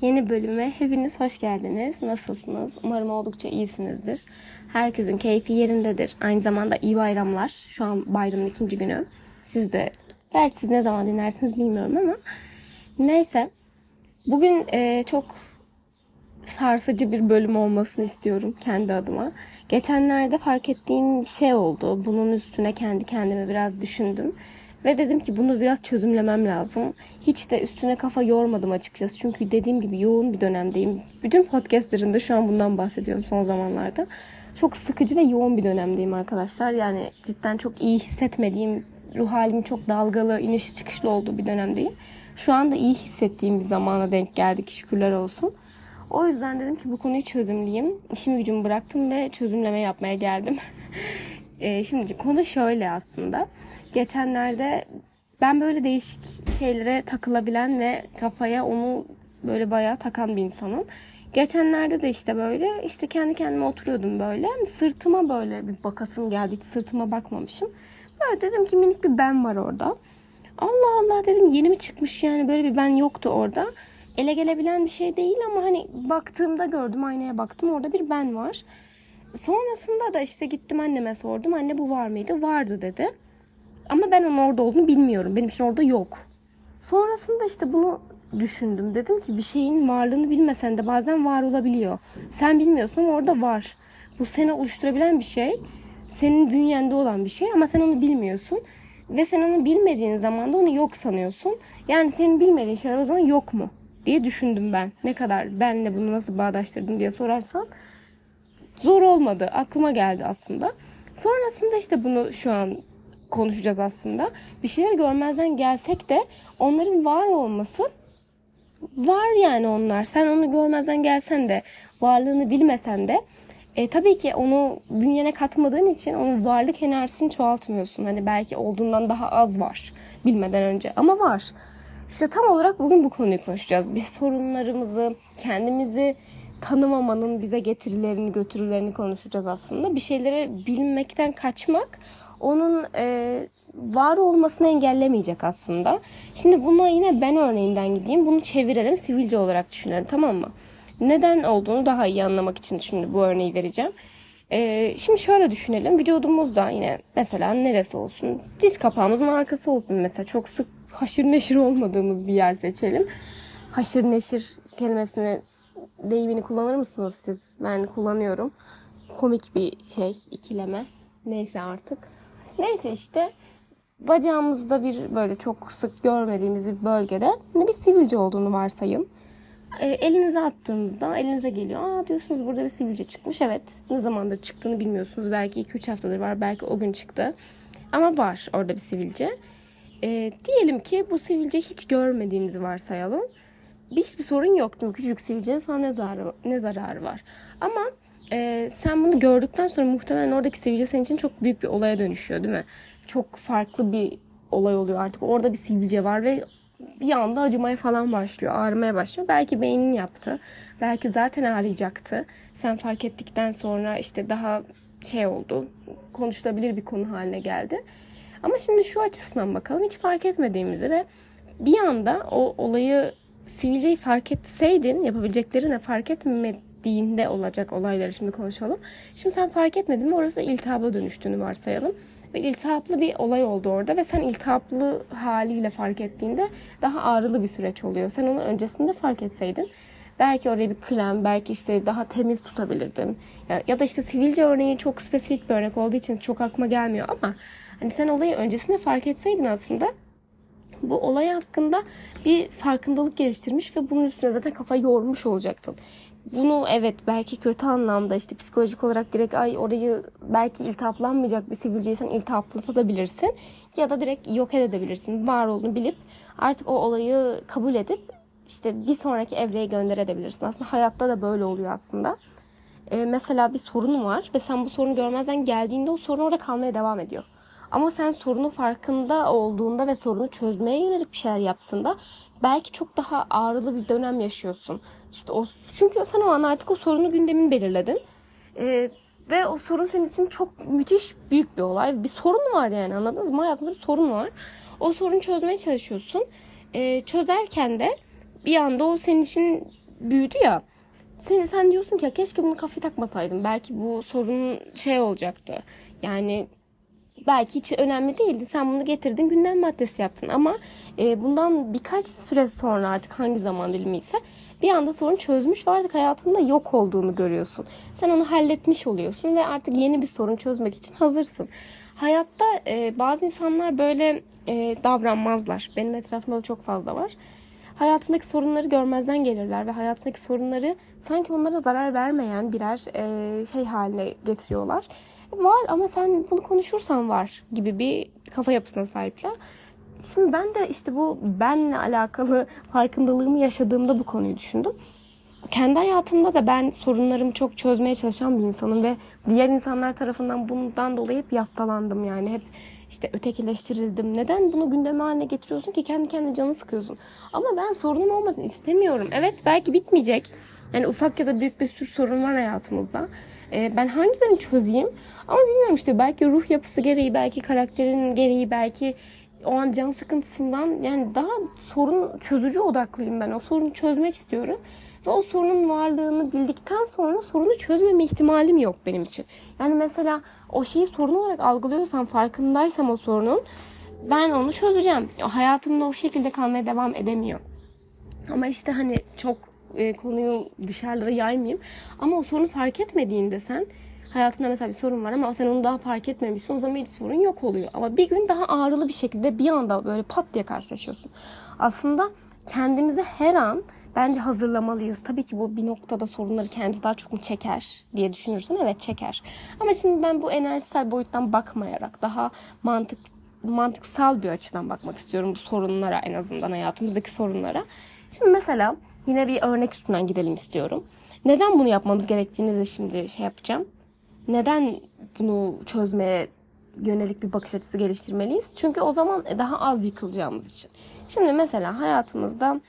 Yeni bölüme hepiniz hoş geldiniz. Nasılsınız? Umarım oldukça iyisinizdir. Herkesin keyfi yerindedir. Aynı zamanda iyi bayramlar. Şu an bayramın ikinci günü. Siz de, gerçi siz ne zaman dinlersiniz bilmiyorum ama. Neyse. Bugün e, çok sarsıcı bir bölüm olmasını istiyorum kendi adıma. Geçenlerde fark ettiğim bir şey oldu. Bunun üstüne kendi kendime biraz düşündüm. Ve dedim ki bunu biraz çözümlemem lazım. Hiç de üstüne kafa yormadım açıkçası. Çünkü dediğim gibi yoğun bir dönemdeyim. Bütün podcastlerinde şu an bundan bahsediyorum son zamanlarda. Çok sıkıcı ve yoğun bir dönemdeyim arkadaşlar. Yani cidden çok iyi hissetmediğim, ruh halim çok dalgalı, inişi çıkışlı olduğu bir dönemdeyim. Şu anda iyi hissettiğim bir zamana denk geldik şükürler olsun. O yüzden dedim ki bu konuyu çözümleyeyim. İşimi gücümü bıraktım ve çözümleme yapmaya geldim. e, şimdi konu şöyle aslında. Geçenlerde ben böyle değişik şeylere takılabilen ve kafaya onu böyle bayağı takan bir insanım. Geçenlerde de işte böyle işte kendi kendime oturuyordum böyle. Sırtıma böyle bir bakasım geldi. Hiç sırtıma bakmamışım. Böyle dedim ki minik bir ben var orada. Allah Allah dedim yeni mi çıkmış yani böyle bir ben yoktu orada. Ele gelebilen bir şey değil ama hani baktığımda gördüm aynaya baktım orada bir ben var. Sonrasında da işte gittim anneme sordum. Anne bu var mıydı? Vardı dedi. Ama ben onun orada olduğunu bilmiyorum. Benim için orada yok. Sonrasında işte bunu düşündüm. Dedim ki bir şeyin varlığını bilmesen de bazen var olabiliyor. Sen bilmiyorsun ama orada var. Bu seni oluşturabilen bir şey. Senin bünyende olan bir şey ama sen onu bilmiyorsun. Ve sen onu bilmediğin zaman da onu yok sanıyorsun. Yani senin bilmediğin şeyler o zaman yok mu? diye düşündüm ben. Ne kadar benle bunu nasıl bağdaştırdım diye sorarsan zor olmadı. Aklıma geldi aslında. Sonrasında işte bunu şu an konuşacağız aslında. Bir şeyler görmezden gelsek de onların var olması var yani onlar. Sen onu görmezden gelsen de varlığını bilmesen de e, tabii ki onu bünyene katmadığın için onun varlık enerjisini çoğaltmıyorsun. Hani belki olduğundan daha az var bilmeden önce ama var. İşte tam olarak bugün bu konuyu konuşacağız. Bir sorunlarımızı, kendimizi tanımamanın bize getirilerini, götürülerini konuşacağız aslında. Bir şeyleri bilmekten kaçmak onun e, var olmasını engellemeyecek aslında. Şimdi buna yine ben örneğinden gideyim. Bunu çevirelim sivilce olarak düşünelim tamam mı? Neden olduğunu daha iyi anlamak için şimdi bu örneği vereceğim. Ee, şimdi şöyle düşünelim. Vücudumuzda yine mesela neresi olsun? Diz kapağımızın arkası olsun mesela. Çok sık haşır neşir olmadığımız bir yer seçelim. Haşır neşir kelimesini deyimini kullanır mısınız siz? Ben kullanıyorum. Komik bir şey, ikileme. Neyse artık. Neyse işte bacağımızda bir böyle çok sık görmediğimiz bir bölgede bir sivilce olduğunu varsayın. E, elinize attığınızda elinize geliyor. Aa diyorsunuz burada bir sivilce çıkmış. Evet ne zamandır çıktığını bilmiyorsunuz. Belki 2-3 haftadır var. Belki o gün çıktı. Ama var orada bir sivilce. E, diyelim ki bu sivilce hiç görmediğimizi varsayalım. Hiçbir sorun yok mi? Küçücük sivilcenin sana ne zararı, ne zararı var. Ama e, sen bunu gördükten sonra muhtemelen oradaki sivilce senin için çok büyük bir olaya dönüşüyor değil mi? Çok farklı bir olay oluyor artık. Orada bir sivilce var ve bir anda acımaya falan başlıyor. Ağrımaya başlıyor. Belki beynin yaptı. Belki zaten ağrıyacaktı. Sen fark ettikten sonra işte daha şey oldu. Konuşulabilir bir konu haline geldi. Ama şimdi şu açısından bakalım. Hiç fark etmediğimizi ve bir anda o olayı sivilceyi fark etseydin yapabileceklerini fark etmediğinde olacak olayları şimdi konuşalım. Şimdi sen fark etmedin mi orası iltihaba dönüştüğünü varsayalım. Ve iltihaplı bir olay oldu orada ve sen iltihaplı haliyle fark ettiğinde daha ağrılı bir süreç oluyor. Sen onu öncesinde fark etseydin belki oraya bir krem, belki işte daha temiz tutabilirdin. Ya, ya da işte sivilce örneği çok spesifik bir örnek olduğu için çok aklıma gelmiyor ama hani sen olayı öncesinde fark etseydin aslında bu olay hakkında bir farkındalık geliştirmiş ve bunun üstüne zaten kafa yormuş olacaktın. Bunu evet belki kötü anlamda işte psikolojik olarak direkt ay orayı belki iltihaplanmayacak bir sivilceysen iltihaplatabilirsin ya da direkt yok edebilirsin. Var olduğunu bilip artık o olayı kabul edip işte bir sonraki evreye gönderebilirsin. Aslında hayatta da böyle oluyor aslında. Ee, mesela bir sorun var ve sen bu sorunu görmezden geldiğinde o sorun orada kalmaya devam ediyor. Ama sen sorunun farkında olduğunda ve sorunu çözmeye yönelik bir şeyler yaptığında belki çok daha ağrılı bir dönem yaşıyorsun. İşte o çünkü sen o an artık o sorunu gündemin belirledin. Ee, ve o sorun senin için çok müthiş büyük bir olay. Bir sorun var yani anladınız mı? Hayatınızda bir sorun var. O sorunu çözmeye çalışıyorsun. Ee, çözerken de bir anda o senin için büyüdü ya. Sen, sen diyorsun ki ya keşke bunu kafaya takmasaydım. Belki bu sorun şey olacaktı. Yani belki hiç önemli değildi. Sen bunu getirdin gündem maddesi yaptın ama e, bundan birkaç süre sonra artık hangi zaman dilimi ise bir anda sorun çözmüş ve hayatında yok olduğunu görüyorsun. Sen onu halletmiş oluyorsun ve artık yeni bir sorun çözmek için hazırsın. Hayatta e, bazı insanlar böyle e, davranmazlar. Benim etrafımda da çok fazla var. Hayatındaki sorunları görmezden gelirler ve hayatındaki sorunları sanki onlara zarar vermeyen birer e, şey haline getiriyorlar. Var ama sen bunu konuşursan var gibi bir kafa yapısına sahipler. Şimdi ben de işte bu benle alakalı farkındalığımı yaşadığımda bu konuyu düşündüm. Kendi hayatımda da ben sorunlarımı çok çözmeye çalışan bir insanım ve diğer insanlar tarafından bundan dolayı hep yaftalandım yani hep işte ötekileştirildim. Neden bunu gündeme haline getiriyorsun ki kendi kendine canı sıkıyorsun? Ama ben sorunum olmasın istemiyorum. Evet belki bitmeyecek. Yani ufak ya da büyük bir sürü sorun var hayatımızda. Ee, ben hangi birini çözeyim? Ama bilmiyorum işte belki ruh yapısı gereği, belki karakterin gereği, belki o an can sıkıntısından yani daha sorun çözücü odaklıyım ben. O sorunu çözmek istiyorum. Ve o sorunun varlığını bildikten sonra sorunu çözmeme ihtimalim yok benim için. Yani mesela o şeyi sorun olarak algılıyorsam, farkındaysam o sorunun ben onu çözeceğim. Hayatımda o şekilde kalmaya devam edemiyor. Ama işte hani çok e, konuyu dışarılara yaymayayım. Ama o sorunu fark etmediğinde sen hayatında mesela bir sorun var ama sen onu daha fark etmemişsin. O zaman hiç sorun yok oluyor. Ama bir gün daha ağrılı bir şekilde bir anda böyle pat diye karşılaşıyorsun. Aslında kendimizi her an bence hazırlamalıyız. Tabii ki bu bir noktada sorunları kendisi daha çok mu çeker diye düşünürsen evet çeker. Ama şimdi ben bu enerjisel boyuttan bakmayarak daha mantık mantıksal bir açıdan bakmak istiyorum bu sorunlara en azından hayatımızdaki sorunlara. Şimdi mesela yine bir örnek üstünden gidelim istiyorum. Neden bunu yapmamız gerektiğini de şimdi şey yapacağım. Neden bunu çözmeye yönelik bir bakış açısı geliştirmeliyiz? Çünkü o zaman daha az yıkılacağımız için. Şimdi mesela hayatımızda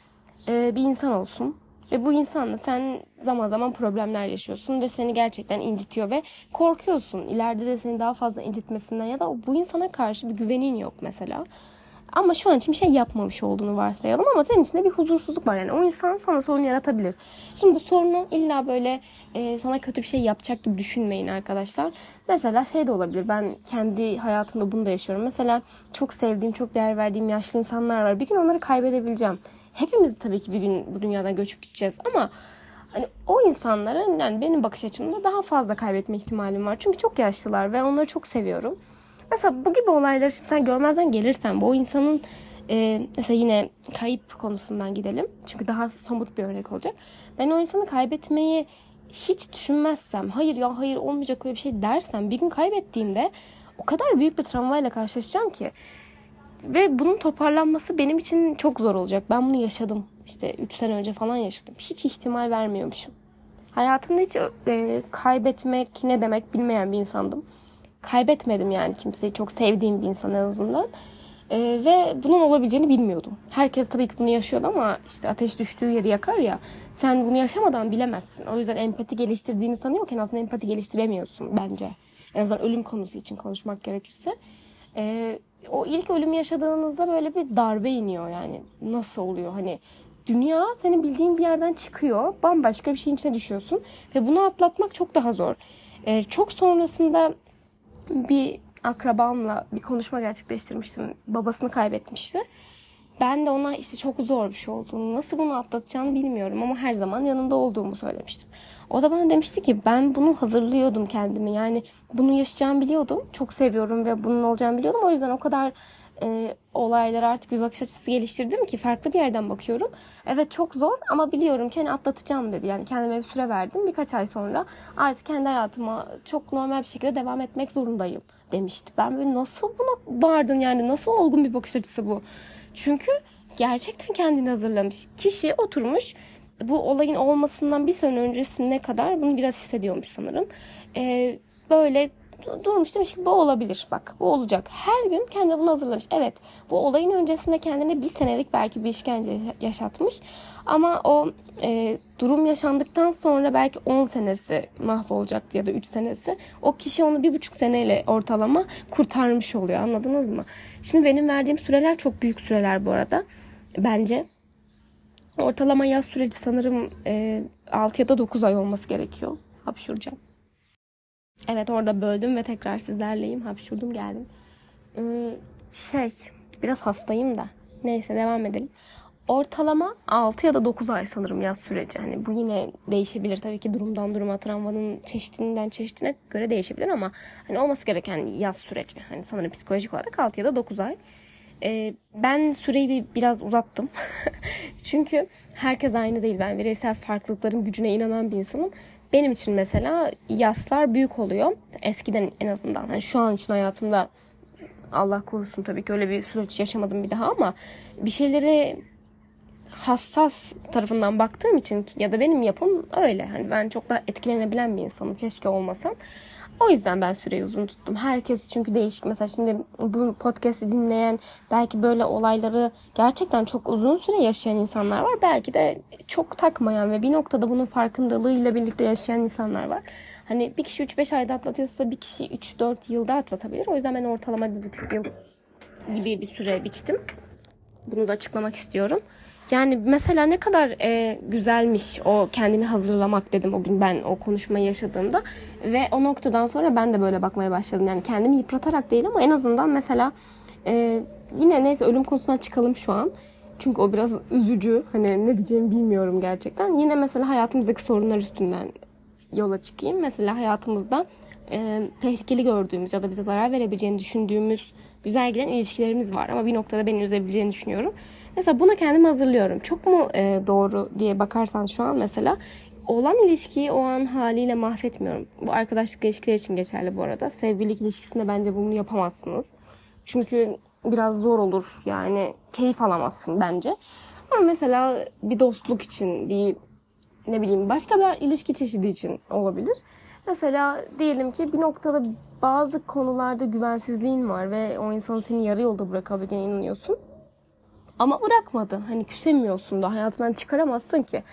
e, bir insan olsun ve bu insanla sen zaman zaman problemler yaşıyorsun ve seni gerçekten incitiyor ve korkuyorsun. İleride de seni daha fazla incitmesinden ya da bu insana karşı bir güvenin yok mesela. Ama şu an için bir şey yapmamış olduğunu varsayalım ama senin içinde bir huzursuzluk var. Yani o insan sana sorun yaratabilir. Şimdi bu sorunu illa böyle e, sana kötü bir şey yapacak gibi düşünmeyin arkadaşlar. Mesela şey de olabilir. Ben kendi hayatımda bunu da yaşıyorum. Mesela çok sevdiğim, çok değer verdiğim yaşlı insanlar var. Bir gün onları kaybedebileceğim. Hepimiz tabii ki bir gün bu dünyadan göçüp gideceğiz ama hani o insanların yani benim bakış açımda daha fazla kaybetme ihtimalim var. Çünkü çok yaşlılar ve onları çok seviyorum. Mesela bu gibi olayları şimdi sen görmezden gelirsen bu insanın e, mesela yine kayıp konusundan gidelim. Çünkü daha somut bir örnek olacak. Ben o insanı kaybetmeyi hiç düşünmezsem, hayır ya hayır olmayacak öyle bir şey dersem bir gün kaybettiğimde o kadar büyük bir travmayla karşılaşacağım ki ve bunun toparlanması benim için çok zor olacak. Ben bunu yaşadım. İşte 3 sene önce falan yaşadım. Hiç ihtimal vermiyormuşum. Hayatımda hiç e, kaybetmek ne demek bilmeyen bir insandım. Kaybetmedim yani kimseyi. Çok sevdiğim bir insan en azından. E, ve bunun olabileceğini bilmiyordum. Herkes tabii ki bunu yaşıyordu ama işte ateş düştüğü yeri yakar ya. Sen bunu yaşamadan bilemezsin. O yüzden empati geliştirdiğini sanıyorken aslında empati geliştiremiyorsun bence. En azından ölüm konusu için konuşmak gerekirse. E, o ilk ölüm yaşadığınızda böyle bir darbe iniyor yani. Nasıl oluyor hani dünya senin bildiğin bir yerden çıkıyor. Bambaşka bir şeyin içine düşüyorsun. Ve bunu atlatmak çok daha zor. Ee, çok sonrasında bir akrabamla bir konuşma gerçekleştirmiştim. Babasını kaybetmişti. Ben de ona işte çok zor bir şey olduğunu, nasıl bunu atlatacağını bilmiyorum ama her zaman yanında olduğumu söylemiştim. O da bana demişti ki ben bunu hazırlıyordum kendimi. Yani bunu yaşayacağımı biliyordum. Çok seviyorum ve bunun olacağını biliyordum. O yüzden o kadar e, olaylara artık bir bakış açısı geliştirdim ki farklı bir yerden bakıyorum. Evet çok zor ama biliyorum ki hani atlatacağım dedi. Yani kendime bir süre verdim. Birkaç ay sonra artık kendi hayatıma çok normal bir şekilde devam etmek zorundayım demişti. Ben böyle nasıl buna vardın yani nasıl olgun bir bakış açısı bu? Çünkü gerçekten kendini hazırlamış. Kişi oturmuş bu olayın olmasından bir sene öncesine kadar bunu biraz hissediyormuş sanırım. Ee, böyle durmuş demiş ki bu olabilir bak bu olacak. Her gün kendine bunu hazırlamış. Evet bu olayın öncesinde kendine bir senelik belki bir işkence yaşatmış. Ama o e, durum yaşandıktan sonra belki 10 senesi mahvolacaktı ya da 3 senesi. O kişi onu bir buçuk seneyle ortalama kurtarmış oluyor anladınız mı? Şimdi benim verdiğim süreler çok büyük süreler bu arada. Bence Ortalama yaz süreci sanırım e, 6 ya da 9 ay olması gerekiyor. Hapşuracağım. Evet orada böldüm ve tekrar sizlerleyim. Hapşurdum geldim. Ee, şey biraz hastayım da. Neyse devam edelim. Ortalama 6 ya da 9 ay sanırım yaz süreci. Hani bu yine değişebilir tabii ki durumdan duruma, travmanın çeşidinden çeşidine göre değişebilir ama hani olması gereken yaz süreci. Hani sanırım psikolojik olarak 6 ya da 9 ay. Ee, ben süreyi bir, biraz uzattım. Çünkü herkes aynı değil. Ben bireysel farklılıkların gücüne inanan bir insanım. Benim için mesela yaslar büyük oluyor. Eskiden en azından. Yani şu an için hayatımda Allah korusun tabii ki öyle bir süreç yaşamadım bir daha ama bir şeyleri hassas tarafından baktığım için ya da benim yapım öyle. Hani ben çok daha etkilenebilen bir insanım. Keşke olmasam. O yüzden ben süreyi uzun tuttum. Herkes çünkü değişik. Mesela şimdi bu podcast'i dinleyen belki böyle olayları gerçekten çok uzun süre yaşayan insanlar var. Belki de çok takmayan ve bir noktada bunun farkındalığıyla birlikte yaşayan insanlar var. Hani bir kişi 3-5 ayda atlatıyorsa bir kişi 3-4 yılda atlatabilir. O yüzden ben ortalama bir buçuk yıl gibi bir süre biçtim. Bunu da açıklamak istiyorum. Yani mesela ne kadar e, güzelmiş o kendini hazırlamak dedim o gün ben o konuşmayı yaşadığımda. Ve o noktadan sonra ben de böyle bakmaya başladım. Yani kendimi yıpratarak değil ama en azından mesela e, yine neyse ölüm konusuna çıkalım şu an. Çünkü o biraz üzücü. Hani ne diyeceğimi bilmiyorum gerçekten. Yine mesela hayatımızdaki sorunlar üstünden yola çıkayım. Mesela hayatımızda e, tehlikeli gördüğümüz ya da bize zarar verebileceğini düşündüğümüz güzel giden ilişkilerimiz var. Ama bir noktada beni üzebileceğini düşünüyorum. Mesela buna kendimi hazırlıyorum. Çok mu e, doğru diye bakarsan şu an mesela olan ilişkiyi o an haliyle mahvetmiyorum. Bu arkadaşlık ilişkiler için geçerli bu arada. Sevgililik ilişkisinde bence bunu yapamazsınız. Çünkü biraz zor olur. Yani keyif alamazsın bence. Ama mesela bir dostluk için, bir ne bileyim başka bir ilişki çeşidi için olabilir. Mesela diyelim ki bir noktada bazı konularda güvensizliğin var ve o insanın seni yarı yolda bırakabileceğine inanıyorsun. Ama bırakmadı. Hani küsemiyorsun da hayatından çıkaramazsın ki.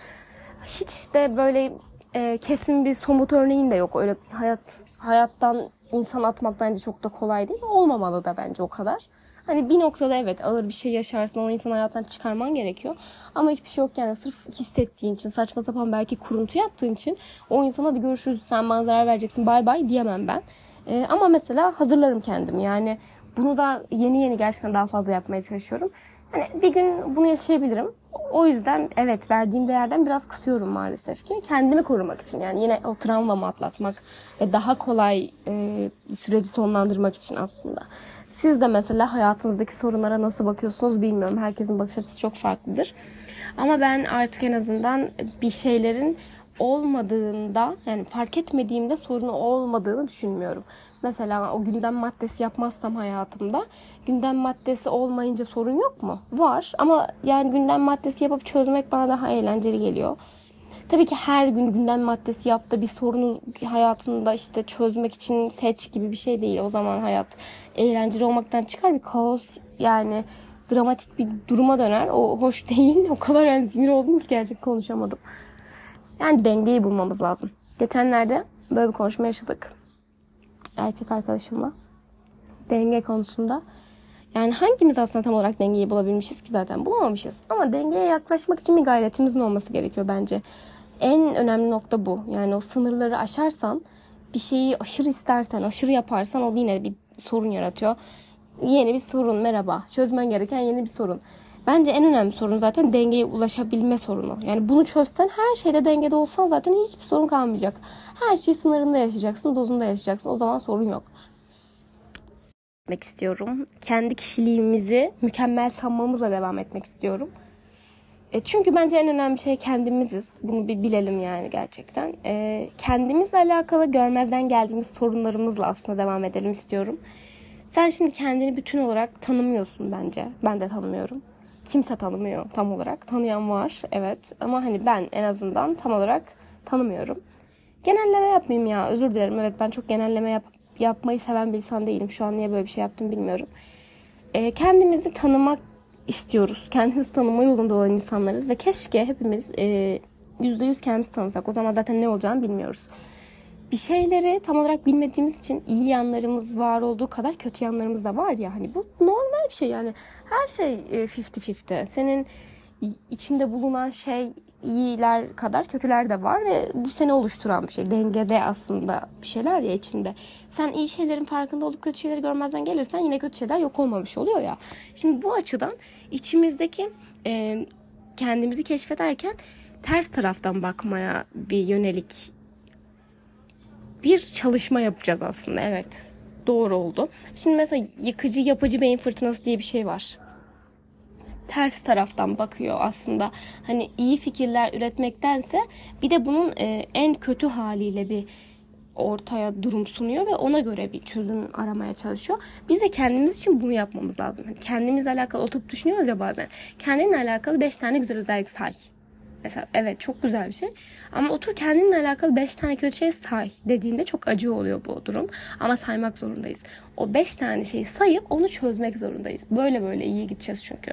Hiç de böyle e, kesin bir somut örneğin de yok. Öyle hayat hayattan insan atmak bence çok da kolay değil. Olmamalı da bence o kadar. Hani bir noktada evet ağır bir şey yaşarsın o insanı hayattan çıkarman gerekiyor. Ama hiçbir şey yok yani sırf hissettiğin için saçma sapan belki kuruntu yaptığın için o insana hadi görüşürüz sen bana zarar vereceksin bay bay diyemem ben. Ee, ama mesela hazırlarım kendimi yani bunu da yeni yeni gerçekten daha fazla yapmaya çalışıyorum. Hani bir gün bunu yaşayabilirim. O yüzden evet verdiğim değerden biraz kısıyorum maalesef ki. Kendimi korumak için yani yine o travmamı atlatmak ve daha kolay e, süreci sonlandırmak için aslında. Siz de mesela hayatınızdaki sorunlara nasıl bakıyorsunuz bilmiyorum. Herkesin bakış açısı çok farklıdır. Ama ben artık en azından bir şeylerin olmadığında yani fark etmediğimde sorunu olmadığını düşünmüyorum. Mesela o gündem maddesi yapmazsam hayatımda gündem maddesi olmayınca sorun yok mu? Var ama yani gündem maddesi yapıp çözmek bana daha eğlenceli geliyor. Tabii ki her gün gündem maddesi yaptı bir sorunu hayatında işte çözmek için seç gibi bir şey değil. O zaman hayat eğlenceli olmaktan çıkar bir kaos yani dramatik bir duruma döner. O hoş değil. O kadar yani sinir oldum ki gerçek konuşamadım. Yani dengeyi bulmamız lazım. Geçenlerde böyle bir konuşma yaşadık. Erkek arkadaşımla. Denge konusunda. Yani hangimiz aslında tam olarak dengeyi bulabilmişiz ki zaten bulamamışız. Ama dengeye yaklaşmak için bir gayretimizin olması gerekiyor bence. En önemli nokta bu. Yani o sınırları aşarsan bir şeyi aşırı istersen, aşırı yaparsan o yine bir sorun yaratıyor. Yeni bir sorun merhaba. Çözmen gereken yeni bir sorun. Bence en önemli sorun zaten dengeye ulaşabilme sorunu. Yani bunu çözsen her şeyde dengede olsan zaten hiçbir sorun kalmayacak. Her şey sınırında yaşayacaksın, dozunda yaşayacaksın. O zaman sorun yok. Etmek istiyorum. Kendi kişiliğimizi mükemmel sanmamızla devam etmek istiyorum. E çünkü bence en önemli şey kendimiziz. Bunu bir bilelim yani gerçekten. E, kendimizle alakalı görmezden geldiğimiz sorunlarımızla aslında devam edelim istiyorum. Sen şimdi kendini bütün olarak tanımıyorsun bence. Ben de tanımıyorum kimse tanımıyor tam olarak. Tanıyan var evet ama hani ben en azından tam olarak tanımıyorum. Genelleme yapmayayım ya özür dilerim. Evet ben çok genelleme yap yapmayı seven bir insan değilim. Şu an niye böyle bir şey yaptım bilmiyorum. E, kendimizi tanımak istiyoruz. Kendimizi tanıma yolunda olan insanlarız ve keşke hepimiz e, %100 kendimizi tanısak. O zaman zaten ne olacağını bilmiyoruz bir şeyleri tam olarak bilmediğimiz için iyi yanlarımız var olduğu kadar kötü yanlarımız da var ya hani bu normal bir şey yani her şey 50-50 e, senin içinde bulunan şey iyiler kadar kötüler de var ve bu seni oluşturan bir şey. Dengede aslında bir şeyler ya içinde. Sen iyi şeylerin farkında olup kötü şeyleri görmezden gelirsen yine kötü şeyler yok olmamış oluyor ya. Şimdi bu açıdan içimizdeki e, kendimizi keşfederken ters taraftan bakmaya bir yönelik bir çalışma yapacağız aslında. Evet. Doğru oldu. Şimdi mesela yıkıcı yapıcı beyin fırtınası diye bir şey var ters taraftan bakıyor aslında. Hani iyi fikirler üretmektense bir de bunun e, en kötü haliyle bir ortaya durum sunuyor ve ona göre bir çözüm aramaya çalışıyor. Biz de kendimiz için bunu yapmamız lazım. Yani kendimizle alakalı oturup düşünüyoruz ya bazen. Kendinle alakalı 5 tane güzel özellik say. Mesela evet çok güzel bir şey. Ama otur kendinle alakalı 5 tane kötü şey say dediğinde çok acı oluyor bu durum. Ama saymak zorundayız. O 5 tane şeyi sayıp onu çözmek zorundayız. Böyle böyle iyi gideceğiz çünkü.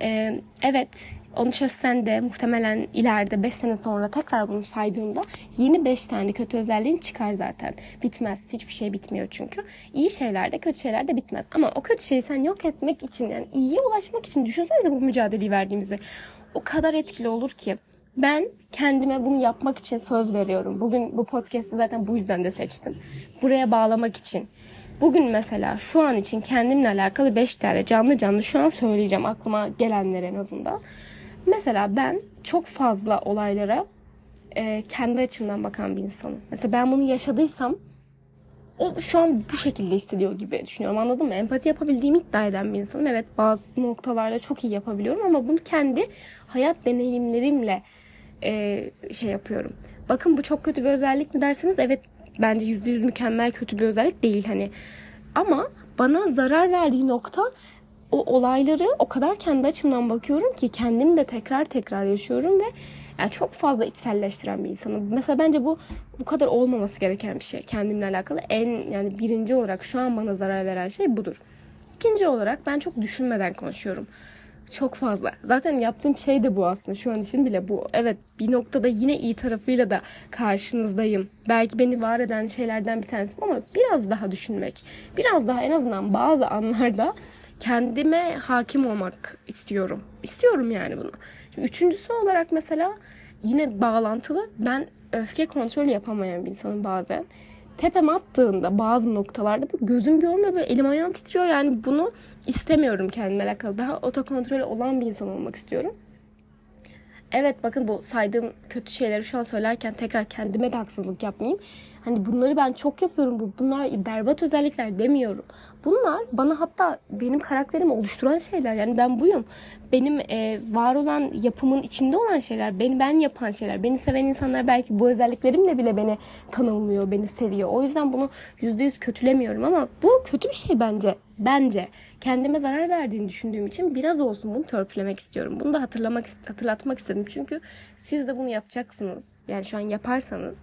Ee, evet onu çözsen de muhtemelen ileride 5 sene sonra tekrar bunu saydığında yeni 5 tane kötü özelliğin çıkar zaten. Bitmez. Hiçbir şey bitmiyor çünkü. İyi şeyler de kötü şeyler de bitmez. Ama o kötü şeyi sen yok etmek için yani iyiye ulaşmak için düşünsenize bu mücadeleyi verdiğimizi. O kadar etkili olur ki. Ben kendime bunu yapmak için söz veriyorum. Bugün bu podcast'i zaten bu yüzden de seçtim. Buraya bağlamak için. Bugün mesela şu an için kendimle alakalı 5 tane canlı canlı şu an söyleyeceğim aklıma gelenler en azından. Mesela ben çok fazla olaylara e, kendi açımdan bakan bir insanım. Mesela ben bunu yaşadıysam o şu an bu şekilde hissediyor gibi düşünüyorum anladın mı? Empati yapabildiğimi iddia eden bir insanım. Evet bazı noktalarda çok iyi yapabiliyorum ama bunu kendi hayat deneyimlerimle e, şey yapıyorum. Bakın bu çok kötü bir özellik mi derseniz evet bence yüzde yüz mükemmel kötü bir özellik değil hani. Ama bana zarar verdiği nokta o olayları o kadar kendi açımdan bakıyorum ki kendim de tekrar tekrar yaşıyorum ve yani çok fazla içselleştiren bir insanım. Mesela bence bu bu kadar olmaması gereken bir şey. Kendimle alakalı en yani birinci olarak şu an bana zarar veren şey budur. İkinci olarak ben çok düşünmeden konuşuyorum. Çok fazla. Zaten yaptığım şey de bu aslında. Şu an için bile bu. Evet bir noktada yine iyi tarafıyla da karşınızdayım. Belki beni var eden şeylerden bir tanesi ama biraz daha düşünmek. Biraz daha en azından bazı anlarda kendime hakim olmak istiyorum. İstiyorum yani bunu. Üçüncüsü olarak mesela yine bağlantılı ben öfke kontrolü yapamayan bir insanım bazen. Tepem attığında bazı noktalarda bu gözüm görmüyor böyle elim ayağım titriyor yani bunu istemiyorum kendime alakalı. Daha otokontrolü olan bir insan olmak istiyorum. Evet bakın bu saydığım kötü şeyleri şu an söylerken tekrar kendime de haksızlık yapmayayım. Hani bunları ben çok yapıyorum. Bunlar berbat özellikler demiyorum. Bunlar bana hatta benim karakterimi oluşturan şeyler. Yani ben buyum. Benim e, var olan yapımın içinde olan şeyler. Beni ben yapan şeyler. Beni seven insanlar belki bu özelliklerimle bile beni tanımlıyor, beni seviyor. O yüzden bunu yüzde yüz kötülemiyorum ama bu kötü bir şey bence. Bence kendime zarar verdiğini düşündüğüm için biraz olsun bunu törpülemek istiyorum. Bunu da hatırlamak hatırlatmak istedim. Çünkü siz de bunu yapacaksınız. Yani şu an yaparsanız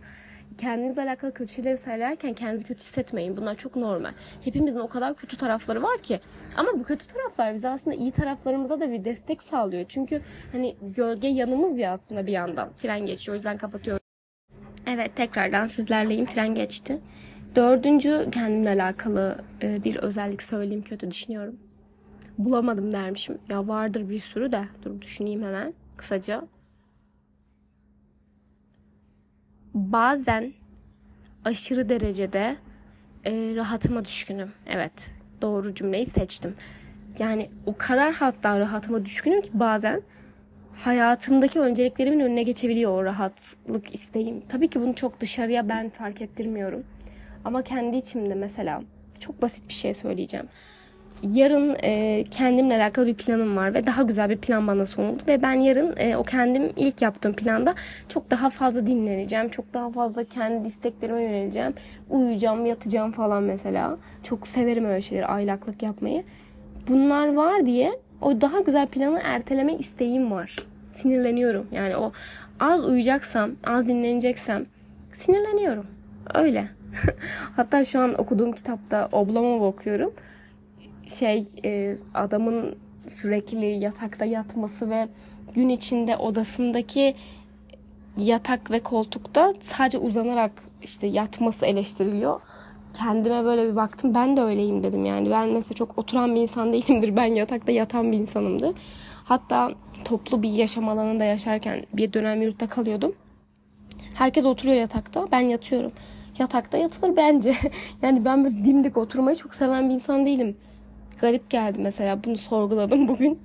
kendinizle alakalı kötü şeyleri söylerken kendinizi kötü hissetmeyin. Bunlar çok normal. Hepimizin o kadar kötü tarafları var ki. Ama bu kötü taraflar bize aslında iyi taraflarımıza da bir destek sağlıyor. Çünkü hani gölge yanımız ya aslında bir yandan. Tren geçiyor o yüzden kapatıyorum. Evet tekrardan sizlerleyim. Tren geçti. Dördüncü kendimle alakalı e, bir özellik söyleyeyim kötü düşünüyorum. Bulamadım dermişim. Ya vardır bir sürü de. Dur düşüneyim hemen kısaca. bazen aşırı derecede e, rahatıma düşkünüm. Evet doğru cümleyi seçtim. Yani o kadar hatta rahatıma düşkünüm ki bazen hayatımdaki önceliklerimin önüne geçebiliyor o rahatlık isteğim. Tabii ki bunu çok dışarıya ben fark ettirmiyorum. Ama kendi içimde mesela çok basit bir şey söyleyeceğim yarın e, kendimle alakalı bir planım var ve daha güzel bir plan bana sunuldu ve ben yarın e, o kendim ilk yaptığım planda çok daha fazla dinleneceğim. Çok daha fazla kendi isteklerime yöneleceğim. Uyuyacağım, yatacağım falan mesela. Çok severim öyle şeyleri, aylaklık yapmayı. Bunlar var diye o daha güzel planı erteleme isteğim var. Sinirleniyorum. Yani o az uyuyacaksam, az dinleneceksem sinirleniyorum. Öyle. Hatta şu an okuduğum kitapta Oblomov okuyorum şey e, adamın sürekli yatakta yatması ve gün içinde odasındaki yatak ve koltukta sadece uzanarak işte yatması eleştiriliyor. Kendime böyle bir baktım. Ben de öyleyim dedim yani. Ben mesela çok oturan bir insan değilimdir. Ben yatakta yatan bir insanımdır. Hatta toplu bir yaşam alanında yaşarken bir dönem yurtta kalıyordum. Herkes oturuyor yatakta. Ben yatıyorum. Yatakta yatılır bence. yani ben böyle dimdik oturmayı çok seven bir insan değilim. Garip geldi mesela. Bunu sorguladım bugün.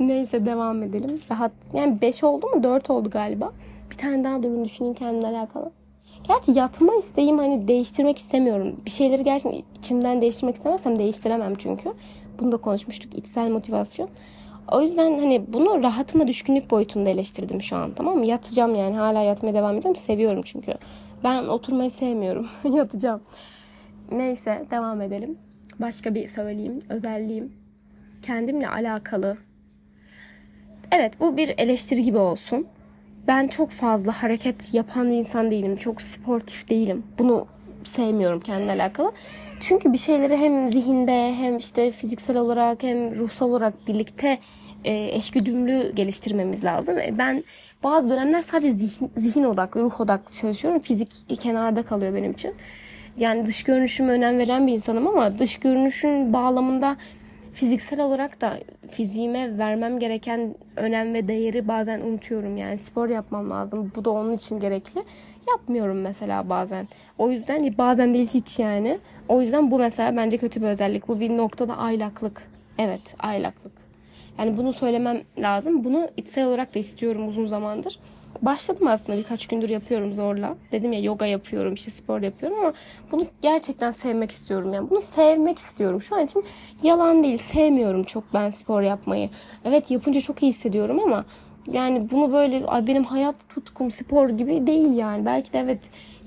Neyse devam edelim. Rahat. Yani 5 oldu mu? 4 oldu galiba. Bir tane daha durun düşüneyim kendimle alakalı. Gerçi yatma isteğim hani değiştirmek istemiyorum. Bir şeyleri gerçekten içimden değiştirmek istemezsem değiştiremem çünkü. Bunu da konuşmuştuk. içsel motivasyon. O yüzden hani bunu rahatıma düşkünlük boyutunda eleştirdim şu an tamam mı? Yatacağım yani hala yatmaya devam edeceğim. Seviyorum çünkü. Ben oturmayı sevmiyorum. Yatacağım. Neyse devam edelim. Başka bir söyleyeyim. Özelliğim. Kendimle alakalı. Evet bu bir eleştiri gibi olsun. Ben çok fazla hareket yapan bir insan değilim. Çok sportif değilim. Bunu sevmiyorum kendimle alakalı. Çünkü bir şeyleri hem zihinde hem işte fiziksel olarak hem ruhsal olarak birlikte eşgüdümlü geliştirmemiz lazım. E, ben bazı dönemler sadece zihin, zihin odaklı, ruh odaklı çalışıyorum. Fizik kenarda kalıyor benim için. Yani dış görünüşüme önem veren bir insanım ama dış görünüşün bağlamında fiziksel olarak da fiziğime vermem gereken önem ve değeri bazen unutuyorum. Yani spor yapmam lazım. Bu da onun için gerekli. Yapmıyorum mesela bazen. O yüzden bazen değil hiç yani. O yüzden bu mesela bence kötü bir özellik. Bu bir noktada aylaklık. Evet aylaklık. Yani bunu söylemem lazım. Bunu içsel olarak da istiyorum uzun zamandır. Başladım aslında birkaç gündür yapıyorum zorla. Dedim ya yoga yapıyorum, işte spor yapıyorum ama bunu gerçekten sevmek istiyorum. Yani bunu sevmek istiyorum. Şu an için yalan değil. Sevmiyorum çok ben spor yapmayı. Evet yapınca çok iyi hissediyorum ama yani bunu böyle benim hayat tutkum spor gibi değil yani. Belki de evet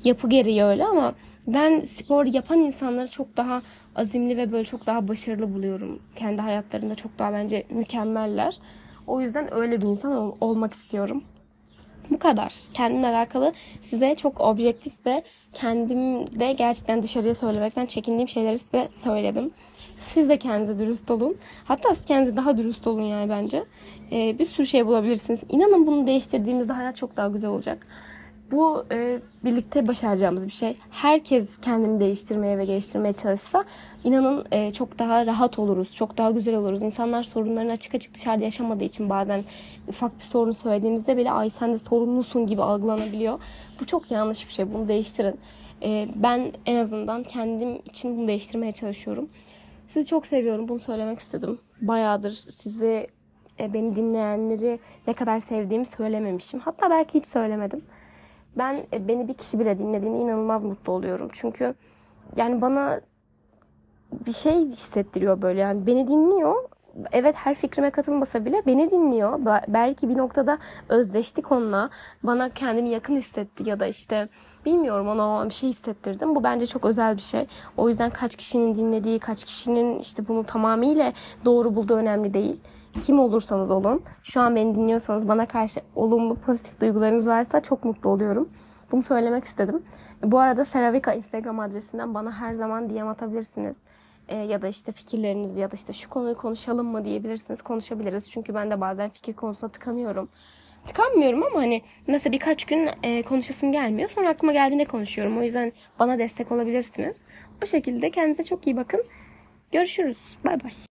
yapı gereği öyle ama ben spor yapan insanları çok daha azimli ve böyle çok daha başarılı buluyorum. Kendi hayatlarında çok daha bence mükemmeller. O yüzden öyle bir insan ol- olmak istiyorum. Bu kadar. Kendimle alakalı size çok objektif ve kendimde gerçekten dışarıya söylemekten çekindiğim şeyleri size söyledim. Siz de kendinize dürüst olun. Hatta siz kendinize daha dürüst olun yani bence. Ee, bir sürü şey bulabilirsiniz. İnanın bunu değiştirdiğimizde hayat çok daha güzel olacak. Bu e, birlikte başaracağımız bir şey. Herkes kendini değiştirmeye ve geliştirmeye çalışsa inanın e, çok daha rahat oluruz. Çok daha güzel oluruz. İnsanlar sorunlarını açık açık dışarıda yaşamadığı için bazen ufak bir sorun söylediğimizde bile ay sen de sorumlusun gibi algılanabiliyor. Bu çok yanlış bir şey. Bunu değiştirin. E, ben en azından kendim için bunu değiştirmeye çalışıyorum. Sizi çok seviyorum. Bunu söylemek istedim. Bayağıdır sizi e, beni dinleyenleri ne kadar sevdiğimi söylememişim. Hatta belki hiç söylemedim ben e, beni bir kişi bile dinlediğine inanılmaz mutlu oluyorum. Çünkü yani bana bir şey hissettiriyor böyle yani beni dinliyor. Evet her fikrime katılmasa bile beni dinliyor. Belki bir noktada özdeştik onunla. Bana kendini yakın hissetti ya da işte bilmiyorum ona bir şey hissettirdim. Bu bence çok özel bir şey. O yüzden kaç kişinin dinlediği, kaç kişinin işte bunu tamamıyla doğru bulduğu önemli değil kim olursanız olun. Şu an beni dinliyorsanız bana karşı olumlu pozitif duygularınız varsa çok mutlu oluyorum. Bunu söylemek istedim. Bu arada Seravika Instagram adresinden bana her zaman DM atabilirsiniz. E, ya da işte fikirlerinizi ya da işte şu konuyu konuşalım mı diyebilirsiniz. Konuşabiliriz. Çünkü ben de bazen fikir konusunda tıkanıyorum. Tıkanmıyorum ama hani mesela birkaç gün e, konuşasım gelmiyor. Sonra aklıma geldiğinde konuşuyorum. O yüzden bana destek olabilirsiniz. O şekilde kendinize çok iyi bakın. Görüşürüz. Bay bay.